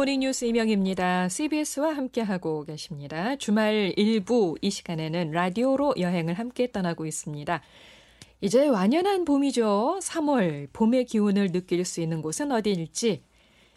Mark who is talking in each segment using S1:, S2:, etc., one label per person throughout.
S1: 굿모닝 뉴스 이명입니다. CBS와 함께하고 계십니다. 주말 일부 이 시간에는 라디오로 여행을 함께 떠나고 있습니다. 이제 완연한 봄이죠. 3월 봄의 기운을 느낄 수 있는 곳은 어디일지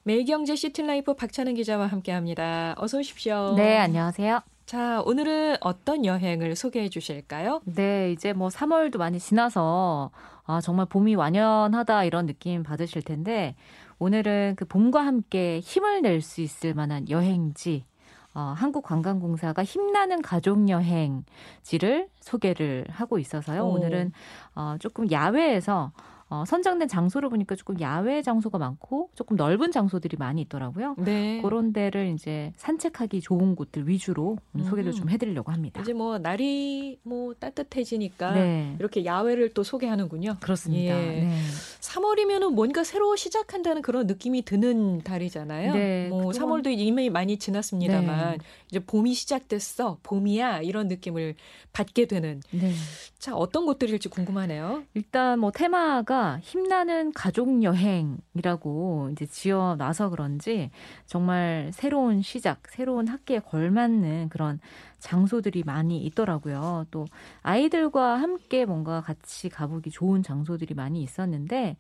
S1: 매일경제 시티라이프 박찬은 기자와 함께합니다. 어서 오십시오.
S2: 네, 안녕하세요.
S1: 자, 오늘은 어떤 여행을 소개해 주실까요?
S2: 네, 이제 뭐 3월도 많이 지나서 아, 정말 봄이 완연하다 이런 느낌 받으실 텐데 오늘은 그 봄과 함께 힘을 낼 수 있을 만한 여행지 어, 한국관광공사가 힘나는 가족여행지를 소개를 하고 있어서요. 오. 오늘은 어, 조금 야외에서 어, 선정된 장소를 보니까 조금 야외 장소가 많고 조금 넓은 장소들이 많이 있더라고요. 네. 그런 데를 이제 산책하기 좋은 곳들 위주로 음. 소개를 좀 해드리려고 합니다.
S1: 이제 뭐 날이 뭐 따뜻해지니까 네. 이렇게 야외를 또 소개하는군요.
S2: 그렇습니다. 예. 네.
S1: 3월이면은 뭔가 새로 시작한다는 그런 느낌이 드는 달이잖아요. 네. 뭐 그동안... 3월도 이미 많이 지났습니다만 네. 이제 봄이 시작됐어, 봄이야 이런 느낌을 받게 되는. 네. 자 어떤 곳들일지 궁금하네요.
S2: 일단 뭐 테마가 힘나는 가족 여행이라고 이제 지어 놔서 그런지 정말 새로운 시작, 새로운 학기에 걸맞는 그런 장소들이 많이 있더라고요. 또 아이들과 함께 뭔가 같이 가보기 좋은 장소들이 많이 있었는데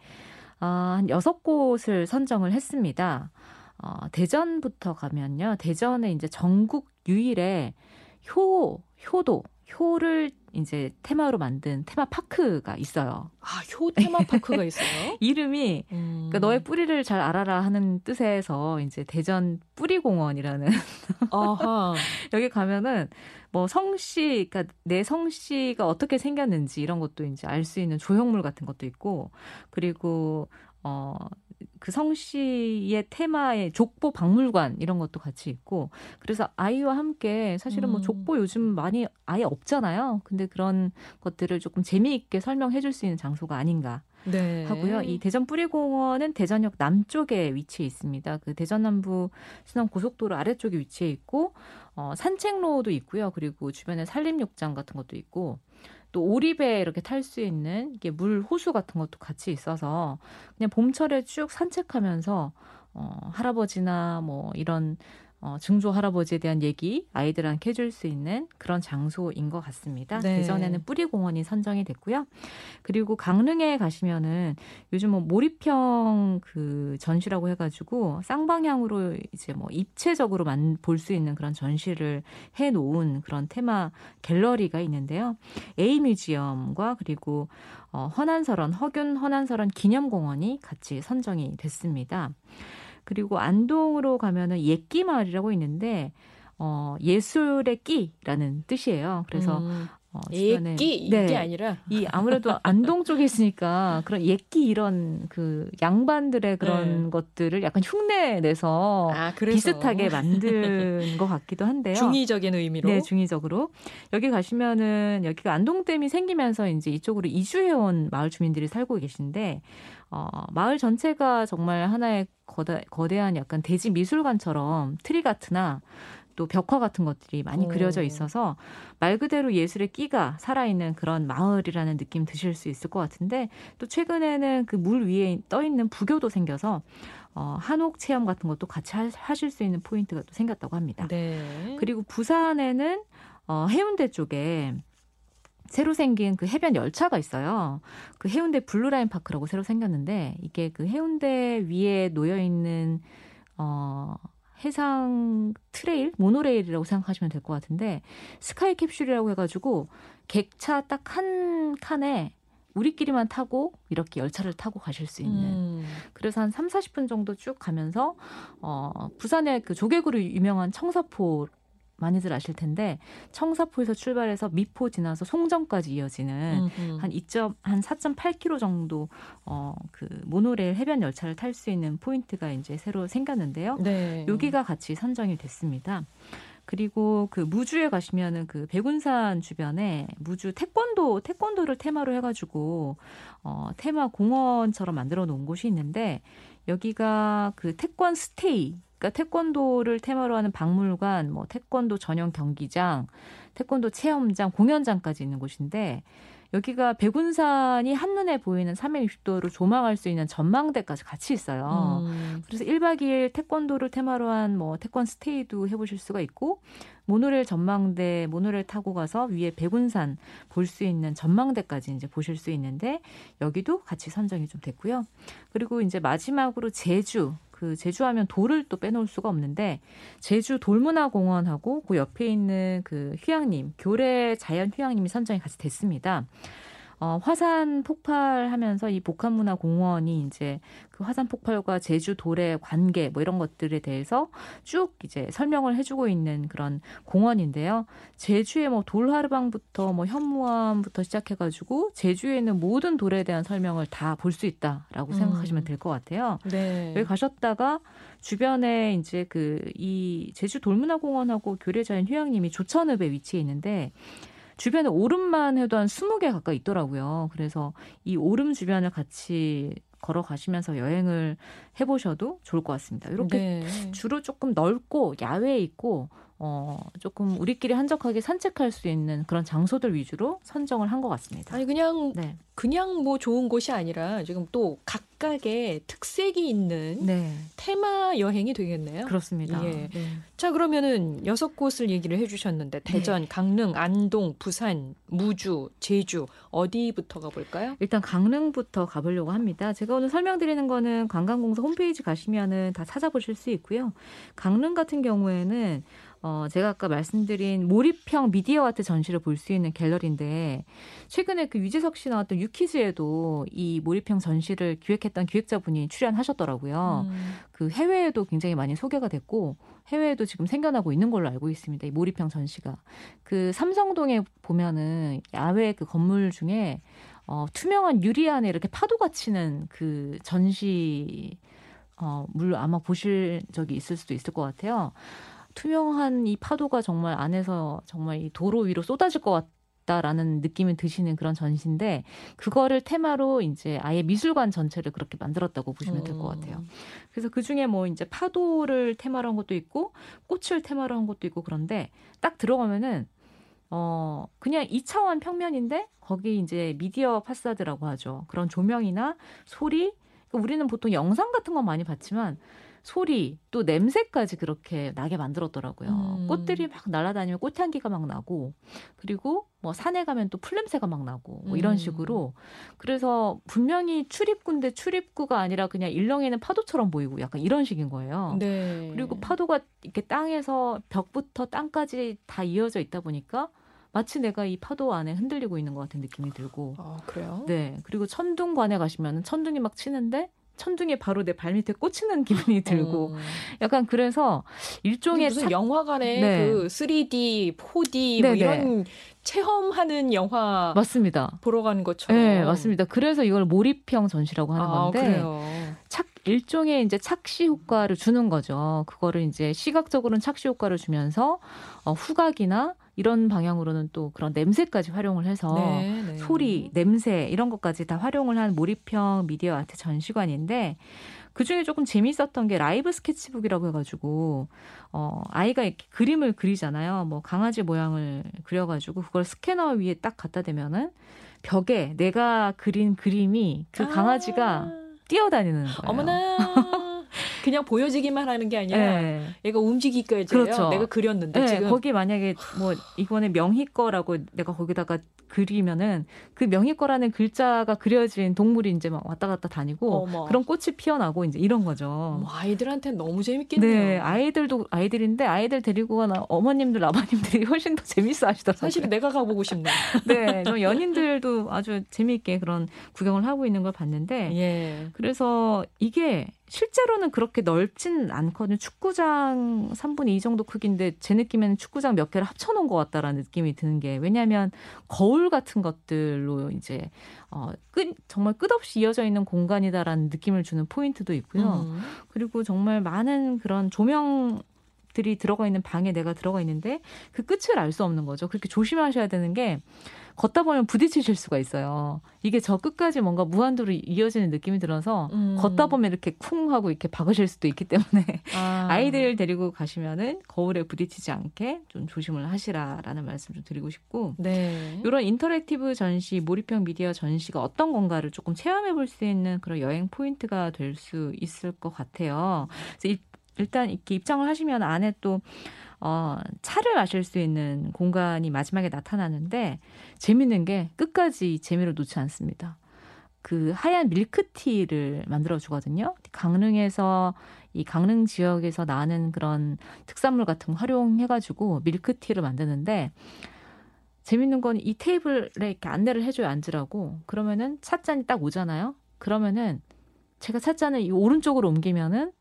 S2: 어, 한 여섯 곳을 선정을 했습니다. 어, 대전부터 가면요. 대전에 이제 전국 유일의 효, 효도, 효를 이제 테마로 만든 테마 파크가 있어요.
S1: 아, 효 테마 파크가 있어요?
S2: 이름이 음. 그러니까 너의 뿌리를 잘 알아라 하는 뜻에서 이제 대전 뿌리공원이라는 여기 가면은 뭐 성씨 그러니까 내 성씨가 어떻게 생겼는지 이런 것도 이제 알 수 있는 조형물 같은 것도 있고 그리고 어, 그 성씨의 테마의 족보 박물관 이런 것도 같이 있고 그래서 아이와 함께 사실은 뭐 음. 족보 요즘 많이 아예 없잖아요. 근데 그런 것들을 조금 재미있게 설명해 줄 수 있는 장소가 아닌가 네. 하고요. 이 대전 뿌리공원은 대전역 남쪽에 위치해 있습니다. 그 대전 남부 순환 고속도로 아래쪽에 위치해 있고 어 산책로도 있고요. 그리고 주변에 산림욕장 같은 것도 있고 또 오리배 이렇게 탈 수 있는 이게 물 호수 같은 것도 같이 있어서 그냥 봄철에 쭉 산책하면서 어 할아버지나 뭐 이런 어, 증조 할아버지에 대한 얘기 아이들한테 해줄 수 있는 그런 장소인 것 같습니다. 네. 예전에는 뿌리공원이 선정이 됐고요. 그리고 강릉에 가시면은 요즘 뭐 몰입형 그 전시라고 해가지고 쌍방향으로 이제 뭐 입체적으로 볼수 있는 그런 전시를 해 놓은 그런 테마 갤러리가 있는데요. A 뮤지엄과 그리고 어, 허난설원 허균 허난설원 기념공원이 같이 선정이 됐습니다. 그리고 안동으로 가면은 옛기 마을이라고 있는데 어 예술의 끼라는 뜻이에요. 그래서 음.
S1: 어, 옛기 네. 이게 아니라
S2: 이 아무래도 안동 쪽에 있으니까 그런 옛기 이런 그 양반들의 그런 네. 것들을 약간 흉내 내서 아, 비슷하게 만든 것 같기도 한데요.
S1: 중의적인 의미로.
S2: 네, 중의적으로 여기 가시면은 여기가 안동댐이 생기면서 이제 이쪽으로 이주해온 마을 주민들이 살고 계신데 어, 마을 전체가 정말 하나의 거대, 거대한 약간 대지 미술관처럼 트리가트나 또 벽화 같은 것들이 많이 오. 그려져 있어서 말 그대로 예술의 끼가 살아있는 그런 마을이라는 느낌 드실 수 있을 것 같은데 또 최근에는 그 물 위에 떠 있는 부교도 생겨서 어, 한옥 체험 같은 것도 같이 하실 수 있는 포인트가 또 생겼다고 합니다. 네. 그리고 부산에는 어, 해운대 쪽에 새로 생긴 그 해변 열차가 있어요. 그 해운대 블루라인 파크라고 새로 생겼는데 이게 그 해운대 위에 놓여 있는 어 해상 trail, 모노레일이라고 생각하시면 될 것 같은데 스카이 캡슐이라고 해가지고 객차 딱 한 칸에 우리끼리만 타고 이렇게 열차를 타고 가실 수 있는. 음. 그래서 한 3, 40분 정도 쭉 가면서 어 부산의 그 조개구이로 유명한 청사포 많이들 아실 텐데 청사포에서 출발해서 미포 지나서 송정까지 이어지는 음흠. 한 2점 한 4.8km 정도 어 그 모노레일 해변 열차를 탈 수 있는 포인트가 이제 새로 생겼는데요. 네. 여기가 같이 선정이 됐습니다. 그리고 그 무주에 가시면은 그 백운산 주변에 무주 태권도 태권도를 테마로 해가지고 어 테마 공원처럼 만들어 놓은 곳이 있는데 여기가 그 태권 스테이 그러니까 태권도를 테마로 하는 박물관, 뭐 태권도 전용 경기장, 태권도 체험장, 공연장까지 있는 곳인데 여기가 백운산이 한눈에 보이는 360도로 조망할 수 있는 전망대까지 같이 있어요. 음. 그래서 1박 2일 태권도를 테마로 한 뭐 태권 스테이도 해보실 수가 있고 모노레일 전망대 모노레일 타고 가서 위에 백운산 볼 수 있는 전망대까지 이제 보실 수 있는데 여기도 같이 선정이 좀 됐고요. 그리고 이제 마지막으로 제주 그 제주하면 돌을 또 빼놓을 수가 없는데 제주 돌문화공원하고 그 옆에 있는 그 휴양림 교래 자연 휴양림이 선정이 같이 됐습니다. 어, 화산 폭발하면서 이 복합문화공원이 이제 그 화산 폭발과 제주 돌의 관계 뭐 이런 것들에 대해서 쭉 이제 설명을 해주고 있는 그런 공원인데요. 제주의 뭐 돌하르방부터 뭐 현무암부터 시작해가지고 제주에 있는 모든 돌에 대한 설명을 다 볼 수 있다라고 음. 생각하시면 될 것 같아요. 네. 여기 가셨다가 주변에 이제 그 이 제주 돌문화공원하고 교례자연 휴양림이 조천읍에 위치해 있는데 주변에 오름만 해도 한 20개 가까이 있더라고요. 그래서 이 오름 주변을 같이 걸어가시면서 여행을 해보셔도 좋을 것 같습니다. 이렇게 네. 주로 조금 넓고 야외에 있고 어, 조금 우리끼리 한적하게 산책할 수 있는 그런 장소들 위주로 선정을 한 것 같습니다.
S1: 아니 그냥 네. 그냥 뭐 좋은 곳이 아니라 지금 또 각각의 특색이 있는 네. 테마 여행이 되겠네요.
S2: 그렇습니다. 예.
S1: 네. 자 그러면은 여섯 곳을 얘기를 해주셨는데 대전, 네. 강릉, 안동, 부산, 무주, 제주 어디부터 가볼까요?
S2: 일단 강릉부터 가보려고 합니다. 제가 오늘 설명드리는 거는 관광공사 홈페이지 가시면은 다 찾아보실 수 있고요. 강릉 같은 경우에는 어, 제가 아까 말씀드린 몰입형 미디어 아트 전시를 볼 수 있는 갤러리인데 최근에 그 유재석 씨 나왔던 유키즈에도 이 몰입형 전시를 기획했던 기획자분이 출연하셨더라고요. 음. 그 해외에도 굉장히 많이 소개가 됐고 해외에도 지금 생겨나고 있는 걸로 알고 있습니다. 이 몰입형 전시가 그 삼성동에 보면은 야외 그 건물 중에 어, 투명한 유리 안에 이렇게 파도가 치는 그 전시 어, 물 아마 보실 적이 있을 수도 있을 것 같아요. 투명한 이 파도가 정말 안에서 정말 이 도로 위로 쏟아질 것 같. 다라는 느낌이 드시는 그런 전시인데 그거를 테마로 이제 아예 미술관 전체를 그렇게 만들었다고 보시면 될 것 같아요. 음. 그래서 그 중에 뭐 이제 파도를 테마로 한 것도 있고 꽃을 테마로 한 것도 있고 그런데 딱 들어가면은 어 그냥 2차원 평면인데 거기 이제 미디어 파사드라고 하죠. 그런 조명이나 소리 그러니까 우리는 보통 영상 같은 건 많이 봤지만 소리 또 냄새까지 그렇게 나게 만들었더라고요. 음. 꽃들이 막 날아다니면 꽃향기가 막 나고 그리고 뭐 산에 가면 또 풀냄새가 막 나고 뭐 이런 음. 식으로 그래서 분명히 출입구인데 출입구가 아니라 그냥 일렁이는 파도처럼 보이고 약간 이런 식인 거예요. 네. 그리고 파도가 이렇게 땅에서 벽부터 땅까지 다 이어져 있다 보니까 마치 내가 이 파도 안에 흔들리고 있는 것 같은 느낌이 들고.
S1: 아, 그래요?
S2: 네. 그리고 천둥관에 가시면 천둥이 막 치는데 천둥에 바로 내 발밑에 꽂히는 기분이 들고 음. 약간 그래서 일종의
S1: 무슨 사... 영화관에 네. 그 3D, 4D 뭐 이런 체험하는 영화
S2: 맞습니다.
S1: 보러 가는 것처럼
S2: 네 맞습니다. 그래서 이걸 몰입형 전시라고 하는 아, 건데 그래요. 착 일종의 이제 착시 효과를 주는 거죠. 그거를 이제 시각적으로는 착시 효과를 주면서 어, 후각이나 이런 방향으로는 또 그런 냄새까지 활용을 해서 네, 네. 소리, 냄새 이런 것까지 다 활용을 한 몰입형 미디어 아트 전시관인데 그 중에 조금 재밌었던 게 라이브 스케치북이라고 해가지고 어 아이가 이렇게 그림을 그리잖아요. 뭐 강아지 모양을 그려가지고 그걸 스캐너 위에 딱 갖다 대면은 벽에 내가 그린 그림이 그 강아지가 아~ 뛰어다니는 거예요.
S1: 어머나. 그냥 보여지기만 하는 게 아니라 네. 얘가 움직이까지 그렇죠. 내가 그렸는데 네, 지금
S2: 거기 만약에 뭐 이번에 명희 거라고 내가 거기다가 그리면은 그 명희 거라는 글자가 그려진 동물이 이제 막 왔다 갔다 다니고 어머. 그런 꽃이 피어나고 이제 이런 거죠.
S1: 뭐 아이들한테 너무 재밌겠네요.
S2: 네, 아이들도 아이들인데 아이들 데리고 가나 어머님들 아버님들이 훨씬 더 재밌어 하시더라고요.
S1: 사실 내가 가보고 싶네.
S2: 네, 연인들도 아주 재미있게 그런 구경을 하고 있는 걸 봤는데 예. 그래서 이게 실제로는 그렇게 넓지는 않거든요. 축구장 3분의 2 정도 크기인데 제 느낌에는 축구장 몇 개를 합쳐놓은 것 같다라는 느낌이 드는 게 왜냐하면 거울 같은 것들로 이제 어, 끝, 정말 끝없이 이어져 있는 공간이다라는 느낌을 주는 포인트도 있고요. 음. 그리고 정말 많은 그런 조명 들이 들어가 있는 방에 내가 들어가 있는데 그 끝을 알 수 없는 거죠. 그렇게 조심하셔야 되는 게 걷다 보면 부딪히실 수가 있어요. 이게 저 끝까지 뭔가 무한대로 이어지는 느낌이 들어서
S1: 음.
S2: 걷다 보면 이렇게 쿵 하고 이렇게 박으실 수도 있기 때문에
S1: 아.
S2: 아이들 데리고 가시면은 거울에 부딪히지 않게 좀 조심을 하시라라는 말씀 좀 드리고 싶고
S1: 네.
S2: 이런 interactive 전시, 몰입형 미디어 전시가 어떤 건가를 조금 체험해 볼 수 있는 그런 여행 포인트가 될 수 있을 것 같아요. 그래서 일, 일단 이렇게 입장을 하시면 안에 또 어, 차를 마실 수 있는 공간이 마지막에 나타나는데 재밌는 게 끝까지 재미를 놓지 않습니다. 그 하얀 밀크티를 만들어 주거든요. 강릉에서 이 강릉 지역에서 나는 그런 특산물 같은 거 활용해 가지고 밀크티를 만드는데 재밌는 건 이 테이블에 이렇게 안내를 해줘요 앉으라고 그러면은 찻잔이 딱 오잖아요. 그러면은 제가 찻잔을 이 오른쪽으로 옮기면은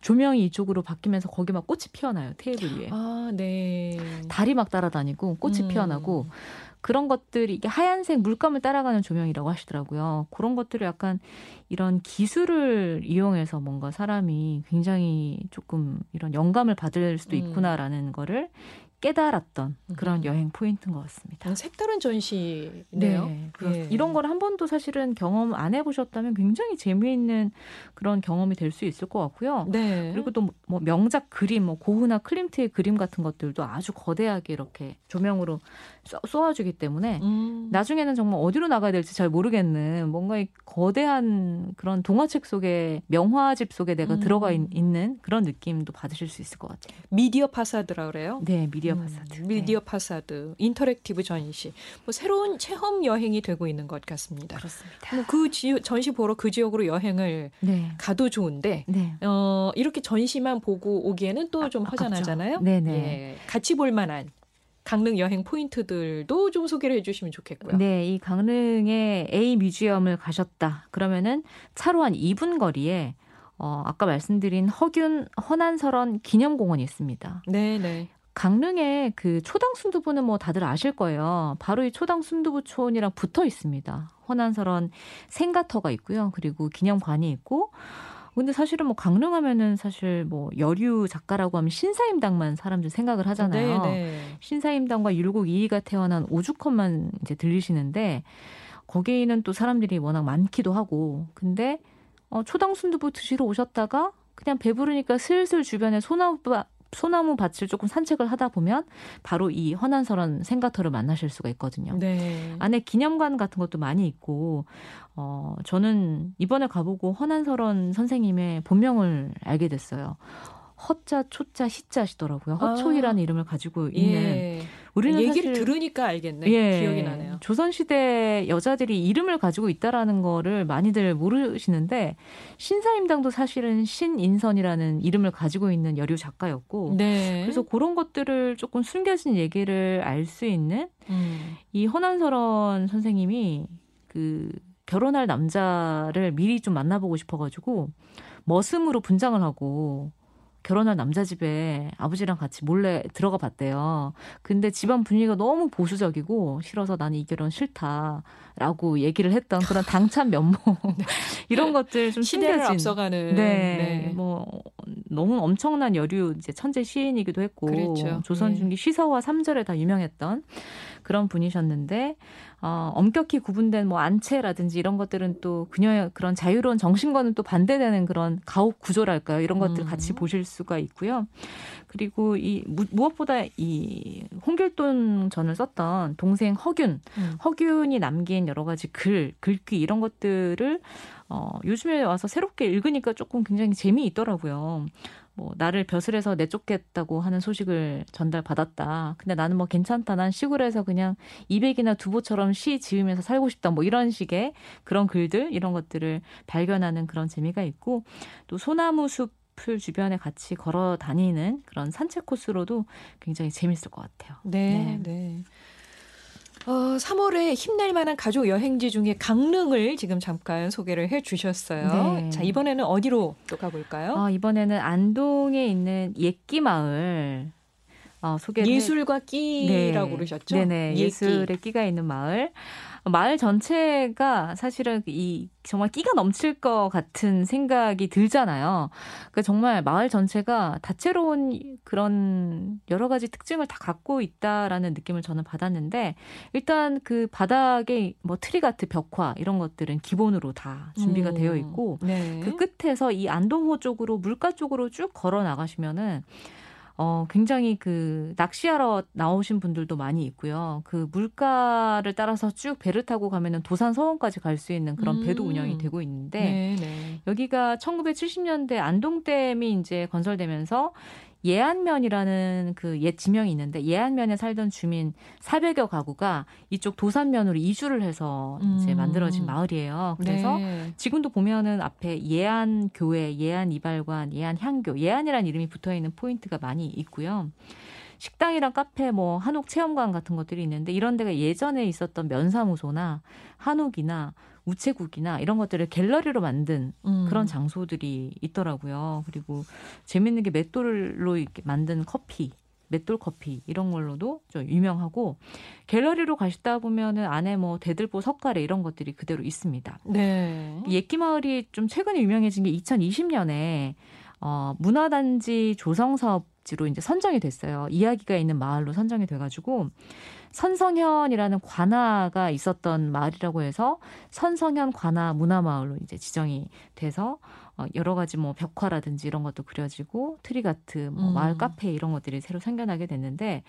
S2: 조명이 이쪽으로 바뀌면서 거기 막 꽃이 피어나요 테이블 위에
S1: 아, 네.
S2: 달이 막 따라다니고 꽃이
S1: 음.
S2: 피어나고 그런 것들이 이게 하얀색 물감을 따라가는 조명이라고 하시더라고요. 그런 것들을 약간 이런 기술을 이용해서 뭔가 사람이 굉장히 조금 이런 영감을 받을 수도
S1: 음.
S2: 있구나라는 거를 깨달았던 그런
S1: 음.
S2: 여행 포인트인 것 같습니다.
S1: 음, 색다른 전시네요.
S2: 네.
S1: 예.
S2: 이런 걸 한 번도 사실은 경험 안 해보셨다면 굉장히 재미있는 그런 경험이 될 수 있을 것 같고요.
S1: 네.
S2: 그리고 또 뭐 명작 그림, 뭐 고흐나 클림트의 그림 같은 것들도 아주 거대하게 이렇게 조명으로 쏘- 쏘아주기 때문에
S1: 음.
S2: 나중에는 정말 어디로 나가야 될지 잘 모르겠는 뭔가 이 거대한 그런 동화책 속에 명화집 속에 내가
S1: 음.
S2: 들어가 있, 는 그런 느낌도 받으실 수 있을 것 같아요.
S1: 미디어 파사드라 그래요?
S2: 네, 미디어
S1: 음,
S2: 파사드.
S1: 미디어 파사드, interactive 전시. 뭐 새로운 체험 여행이 되고 있는 것 같습니다.
S2: 네, 그렇습니다.
S1: 뭐 그 전시 보러 그 지역으로 여행을
S2: 네.
S1: 가도 좋은데
S2: 네.
S1: 어, 이렇게 전시만 보고 오기에는 또좀
S2: 아,
S1: 허전하잖아요.
S2: 네네.
S1: 예, 같이 볼 만한 강릉 여행 포인트들도 좀 소개를 해주시면 좋겠고요.
S2: 네, 이 강릉에 A 뮤지엄을 가셨다. 그러면은 차로 한 2분 거리에 어, 아까 말씀드린 허균 허난설헌 기념공원이 있습니다.
S1: 네, 네.
S2: 강릉에 그 초당 순두부는 뭐 다들 아실 거예요. 바로 이 초당 순두부촌이랑 붙어 있습니다. 허난설원 생가터가 있고요. 그리고 기념관이 있고. 근데 사실은 뭐 강릉 하면은 사실 뭐 여류 작가라고 하면 신사임당만 사람들 생각을 하잖아요.
S1: 네, 네.
S2: 신사임당과 율곡 이이가 태어난 오죽헌만 이제 들리시는데 거기는 또 사람들이 워낙 많기도 하고 근데 어, 초당 순두부 드시러 오셨다가 그냥 배부르니까 슬슬 주변에 소나무 소나무 밭을 조금 산책을 하다 보면 바로 이 허난설원 생가터를 만나실 수가 있거든요.
S1: 네.
S2: 안에 기념관 같은 것도 많이 있고 어 저는 이번에 가보고 허난설원 선생님의 본명을 알게 됐어요. 허자 초자 희자시더라고요. 허초이라는 이름을 가지고 있는
S1: 아. 예.
S2: 우리는
S1: 얘기를
S2: 사실
S1: 들으니까 알겠네.
S2: 예,
S1: 기억이 나네요.
S2: 조선 시대 여자들이 이름을 가지고 있다라는 거를 많이들 모르시는데 신사임당도 사실은 신인선이라는 이름을 가지고 있는 여류 작가였고
S1: 네.
S2: 그래서 그런 것들을 조금 숨겨진 얘기를 알 수 있는
S1: 음.
S2: 이 허난설원 선생님이 그 결혼할 남자를 미리 좀 만나보고 싶어가지고 머슴으로 분장을 하고 결혼할 남자 집에 아버지랑 같이 몰래 들어가 봤대요. 근데 집안 분위기가 너무 보수적이고 싫어서 나는 이 결혼 싫다라고 얘기를 했던 그런 당찬 면모 이런 것들 좀
S1: 시대를
S2: 숨겨진
S1: 앞서가는
S2: 네, 뭐 너무 엄청난 여류 이제 천재 시인이기도 했고
S1: 그랬죠.
S2: 조선
S1: 예.
S2: 중기 시서와 삼절에 다 유명했던 그런 분이셨는데 어, 엄격히 구분된 뭐 안채라든지 이런 것들은 또 그녀의 그런 자유로운 정신과는 또 반대되는 그런 가옥 구조랄까요 이런 것들
S1: 음.
S2: 같이 보실 수가 있고요. 그리고 이 무, 무엇보다 이 홍길동 전을 썼던 동생 허균
S1: 음.
S2: 허균이 남긴 여러 가지 글, 글귀 이런 것들을 어, 요즘에 와서 새롭게 읽으니까 조금 굉장히 재미있더라고요. 뭐 나를 벼슬에서 내쫓겠다고 하는 소식을 전달받았다. 근데 나는 뭐 괜찮다. 난 시골에서 그냥 이백이나 두보처럼 시 지으면서 살고 싶다. 뭐 이런 식의 그런 글들 이런 것들을 발견하는 그런 재미가 있고 또 소나무 숲을 주변에 같이 걸어 다니는 그런 산책 코스로도 굉장히 재밌을 것 같아요.
S1: 네, 네. 어, 3월에 힘낼 만한 가족 여행지 중에 강릉을 지금 잠깐 소개를 해 주셨어요.
S2: 네.
S1: 자, 이번에는 어디로 또 가볼까요?
S2: 아, 이번에는 안동에 있는 옛기 마을. 어, 소개를
S1: 예술과 끼라고
S2: 네.
S1: 그러셨죠?
S2: 네네
S1: 예끼.
S2: 예술의 끼가 있는 마을. 마을 전체가 사실은 이 정말 끼가 넘칠 것 같은 생각이 들잖아요. 그러니까 정말 마을 전체가 다채로운 그런 여러 가지 특징을 다 갖고 있다라는 느낌을 저는 받았는데 일단 그 바닥에 뭐 트리 같은 벽화 이런 것들은 기본으로 다 준비가
S1: 음.
S2: 되어 있고
S1: 네.
S2: 그 끝에서 이 안동호 쪽으로 물가 쪽으로 쭉 걸어 나가시면은 어 굉장히 그 낚시하러 나오신 분들도 많이 있고요. 그 물가를 따라서 쭉 배를 타고 가면은 도산 서원까지 갈 수 있는 그런 배도
S1: 음.
S2: 운영이 되고 있는데
S1: 네, 네.
S2: 여기가 1970년대 안동댐이 이제 건설되면서 예안면이라는 그 옛 지명이 있는데 예안면에 살던 주민 400여 가구가 이쪽 도산면으로 이주를 해서 이제
S1: 음.
S2: 만들어진 마을이에요. 그래서
S1: 네.
S2: 지금도 보면은 앞에 예안 교회, 예안 이발관, 예안 향교, 예안이라는 이름이 붙어 있는 포인트가 많이 있고요. 식당이랑 카페, 뭐 한옥 체험관 같은 것들이 있는데 이런 데가 예전에 있었던 면사무소나 한옥이나 우체국이나 이런 것들을 갤러리로 만든
S1: 음.
S2: 그런 장소들이 있더라고요. 그리고 재밌는 게 맷돌로 이렇게 만든 커피, 맷돌 커피 이런 걸로도 좀 유명하고 갤러리로 가시다 보면은 안에 뭐 대들보 서까래 이런 것들이 그대로 있습니다.
S1: 네.
S2: 예끼 마을이 좀 최근에 유명해진 게 2020년에 어, 문화단지 조성 사업 지로 이제 선정이 됐어요. 이야기가 있는 마을로 선정이 돼가지고 선성현이라는 관아가 있었던 마을이라고 해서 선성현 관아 문화마을로 이제 지정이 돼서 어, 여러 가지 뭐 벽화라든지 이런 것도 그려지고 트리 같은 뭐
S1: 음.
S2: 마을 카페 이런 것들이 새로 생겨나게 됐는데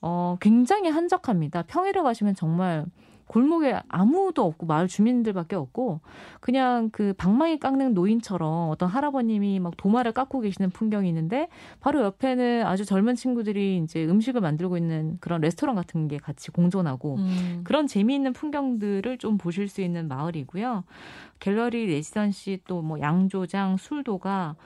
S2: 어, 굉장히 한적합니다. 평일에 가시면 정말 골목에 아무도 없고 마을 주민들밖에 없고 그냥 그 방망이 깎는 노인처럼 어떤 할아버님이 막 도마를 깎고 계시는 풍경이 있는데 바로 옆에는 아주 젊은 친구들이 이제 음식을 만들고 있는 그런 레스토랑 같은 게 같이 공존하고
S1: 음.
S2: 그런 재미있는 풍경들을 좀 보실 수 있는 마을이고요. 갤러리 레지던시 또 뭐 양조장 술도가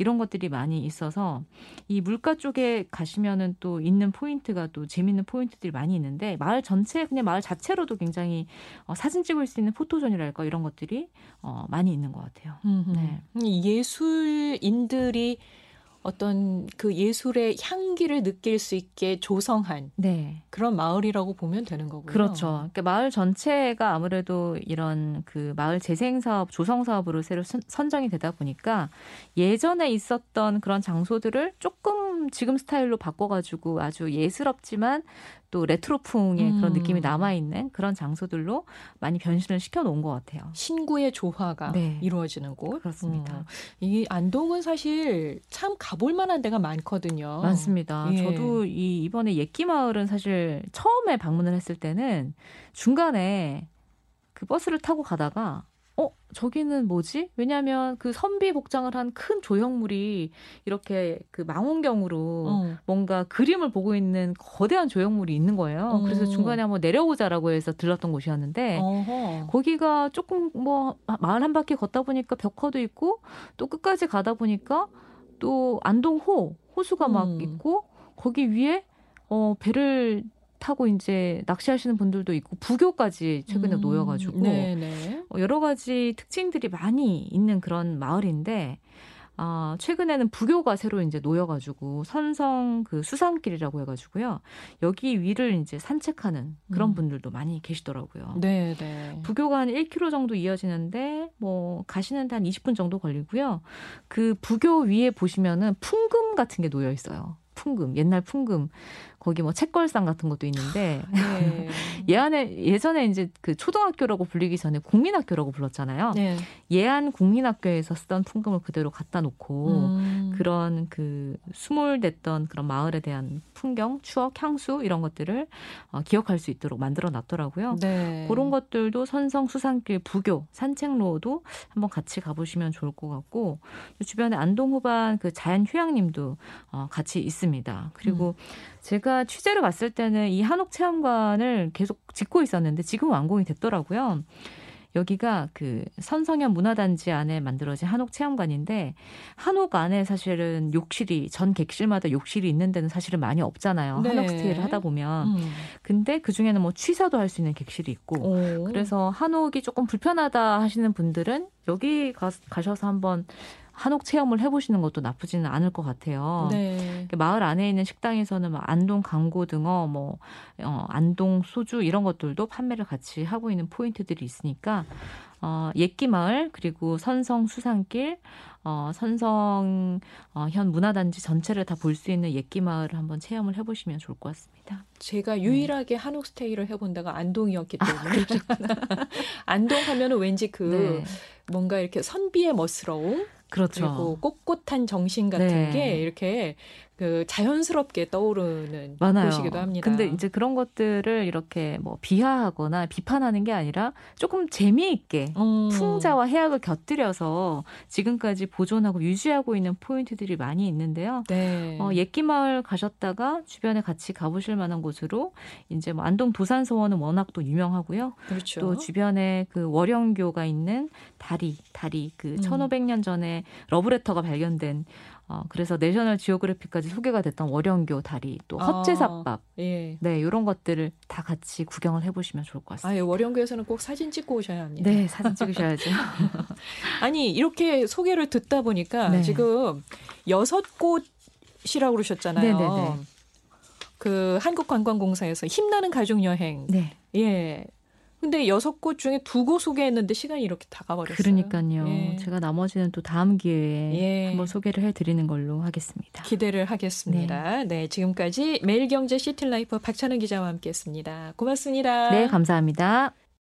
S2: 이런 것들이 많이 있어서 이 물가 쪽에 가시면은 또 있는 포인트가 또 재밌는 포인트들이 많이 있는데 마을 전체 그냥 마을 자체로도 굉장히 어, 사진 찍을 수 있는 포토존이랄까 이런 것들이 어, 많이 있는 것 같아요. 네.
S1: 이 예술인들이 어떤 그 예술의 향기를 느낄 수 있게 조성한
S2: 네.
S1: 그런 마을이라고 보면 되는 거고요.
S2: 그렇죠. 그러니까 마을 전체가 아무래도 이런 그 마을 재생 사업, 조성 사업으로 새로 선- 선정이 되다 보니까 예전에 있었던 그런 장소들을 조금 지금 스타일로 바꿔가지고 아주 예스럽지만 또 레트로풍의 그런
S1: 음.
S2: 느낌이 남아있는 그런 장소들로 많이 변신을 시켜놓은 것 같아요.
S1: 신구의 조화가
S2: 네.
S1: 이루어지는 곳.
S2: 그렇습니다.
S1: 음. 이 안동은 사실 참 가볼 만한 데가 많거든요.
S2: 많습니다.
S1: 예.
S2: 저도 이 이번에 예끼 마을은 사실 처음에 방문을 했을 때는 중간에 그 버스를 타고 가다가 어 저기는 뭐지? 왜냐하면 그 선비 복장을 한 큰 조형물이 이렇게 그 망원경으로
S1: 어.
S2: 뭔가 그림을 보고 있는 거대한 조형물이 있는 거예요. 그래서
S1: 음.
S2: 중간에 한번 내려오자라고 해서 들렀던 곳이었는데
S1: 어허.
S2: 거기가 조금 뭐 마을 한 바퀴 걷다 보니까 벽화도 있고 또 끝까지 가다 보니까 또 안동호 호수가 막
S1: 음.
S2: 있고 거기 위에 어 배를 타고 이제 낚시하시는 분들도 있고 부교까지 최근에
S1: 음.
S2: 놓여가지고
S1: 네네.
S2: 어, 여러 가지 특징들이 많이 있는 그런 마을인데 아, 최근에는 부교가 새로 이제 놓여가지고 선성 그 수산길이라고 해가지고요 여기 위를 이제 산책하는 그런
S1: 음.
S2: 분들도 많이 계시더라고요.
S1: 네 네.
S2: 부교가 한 1km 정도 이어지는데 뭐 가시는데 한 20분 정도 걸리고요. 그 부교 위에 보시면은 풍금 같은 게 놓여 있어요. 풍금, 옛날 풍금. 거기 뭐 책걸상 같은 것도 있는데
S1: 네.
S2: 예안에 예전에 이제 그 초등학교라고 불리기 전에 국민학교라고 불렀잖아요.
S1: 네.
S2: 예안 국민학교에서 쓰던 풍금을 그대로 갖다 놓고
S1: 음.
S2: 그런 그 수몰됐던 그런 마을에 대한 풍경, 추억, 향수 이런 것들을 어, 기억할 수 있도록 만들어 놨더라고요.
S1: 네.
S2: 그런 것들도 선성 수산길 부교 산책로도 한번 같이 가보시면 좋을 것 같고 주변에 안동 후반 그 자연 휴양림도 어, 같이 있습니다. 그리고 제가 취재를 갔을 때는 이 한옥 체험관을 계속 짓고 있었는데 지금 완공이 됐더라고요. 여기가 그 선성현 문화단지 안에 만들어진 한옥 체험관인데 한옥 안에 사실은 욕실이 전 객실마다 욕실이 있는 데는 사실은 많이 없잖아요.
S1: 네.
S2: 한옥 스테이를 하다 보면
S1: 음.
S2: 근데 그 중에는 뭐 취사도 할 수 있는 객실이 있고
S1: 오.
S2: 그래서 한옥이 조금 불편하다 하시는 분들은 여기 가, 가셔서 한번 한옥 체험을 해보시는 것도 나쁘지는 않을 것 같아요.
S1: 네.
S2: 마을 안에 있는 식당에서는 뭐 안동 강고 등어, 뭐 어, 안동 소주 이런 것들도 판매를 같이 하고 있는 포인트들이 있으니까 어, 옛기 마을 그리고 선성 수산길, 어, 선성 어, 현 문화단지 전체를 다 볼 수 있는 옛기 마을을 한번 체험을 해보시면 좋을 것 같습니다.
S1: 제가 유일하게 한옥 스테이를 해본 데가 안동이었기 때문에 안동 하면은 왠지 그
S2: 네.
S1: 뭔가 이렇게 선비의 멋스러움
S2: 그렇죠.
S1: 그리고 꼿꼿한 정신 같은
S2: 네.
S1: 게 이렇게 그 자연스럽게 떠오르는
S2: 많아요.
S1: 곳이기도 합니다.
S2: 근데 이제 그런 것들을 이렇게 뭐 비하하거나 비판하는 게 아니라 조금 재미있게
S1: 음.
S2: 풍자와 해악을 곁들여서 지금까지 보존하고 유지하고 있는 포인트들이 많이 있는데요.
S1: 네.
S2: 어, 옛기 마을 가셨다가 주변에 같이 가보실 만한 곳으로 이제 뭐 안동 도산서원은 워낙 또 유명하고요.
S1: 그렇죠.
S2: 또 주변에 그 월영교가 있는 다리, 다리 그
S1: 음.
S2: 1500년 전에 러브레터가 발견된 어, 그래서 내셔널 지오그래피까지 소개가 됐던 월영교 다리, 또 헛제삽밥,
S1: 예.
S2: 네 이런 것들을 다 같이 구경을 해보시면 좋을 것 같습니다.
S1: 아 예 월영교에서는 꼭 사진 찍고 오셔야 합니다.
S2: 네, 사진 찍으셔야죠.
S1: 아니 이렇게 소개를 듣다 보니까
S2: 네.
S1: 지금 여섯 곳이라고 그러셨잖아요.
S2: 네네네.
S1: 그 한국관광공사에서 힘나는 가족 여행.
S2: 네,
S1: 예. 근데 여섯 곳 중에 두 곳 소개했는데 시간이 이렇게 다 가버렸어요.
S2: 그러니까요.
S1: 예.
S2: 제가 나머지는 또 다음 기회에
S1: 예.
S2: 한번 소개를 해드리는 걸로 하겠습니다.
S1: 기대를 하겠습니다. 네, 지금까지 매일경제 시티라이프 박찬은 기자와 함께했습니다. 고맙습니다.
S2: 네, 감사합니다.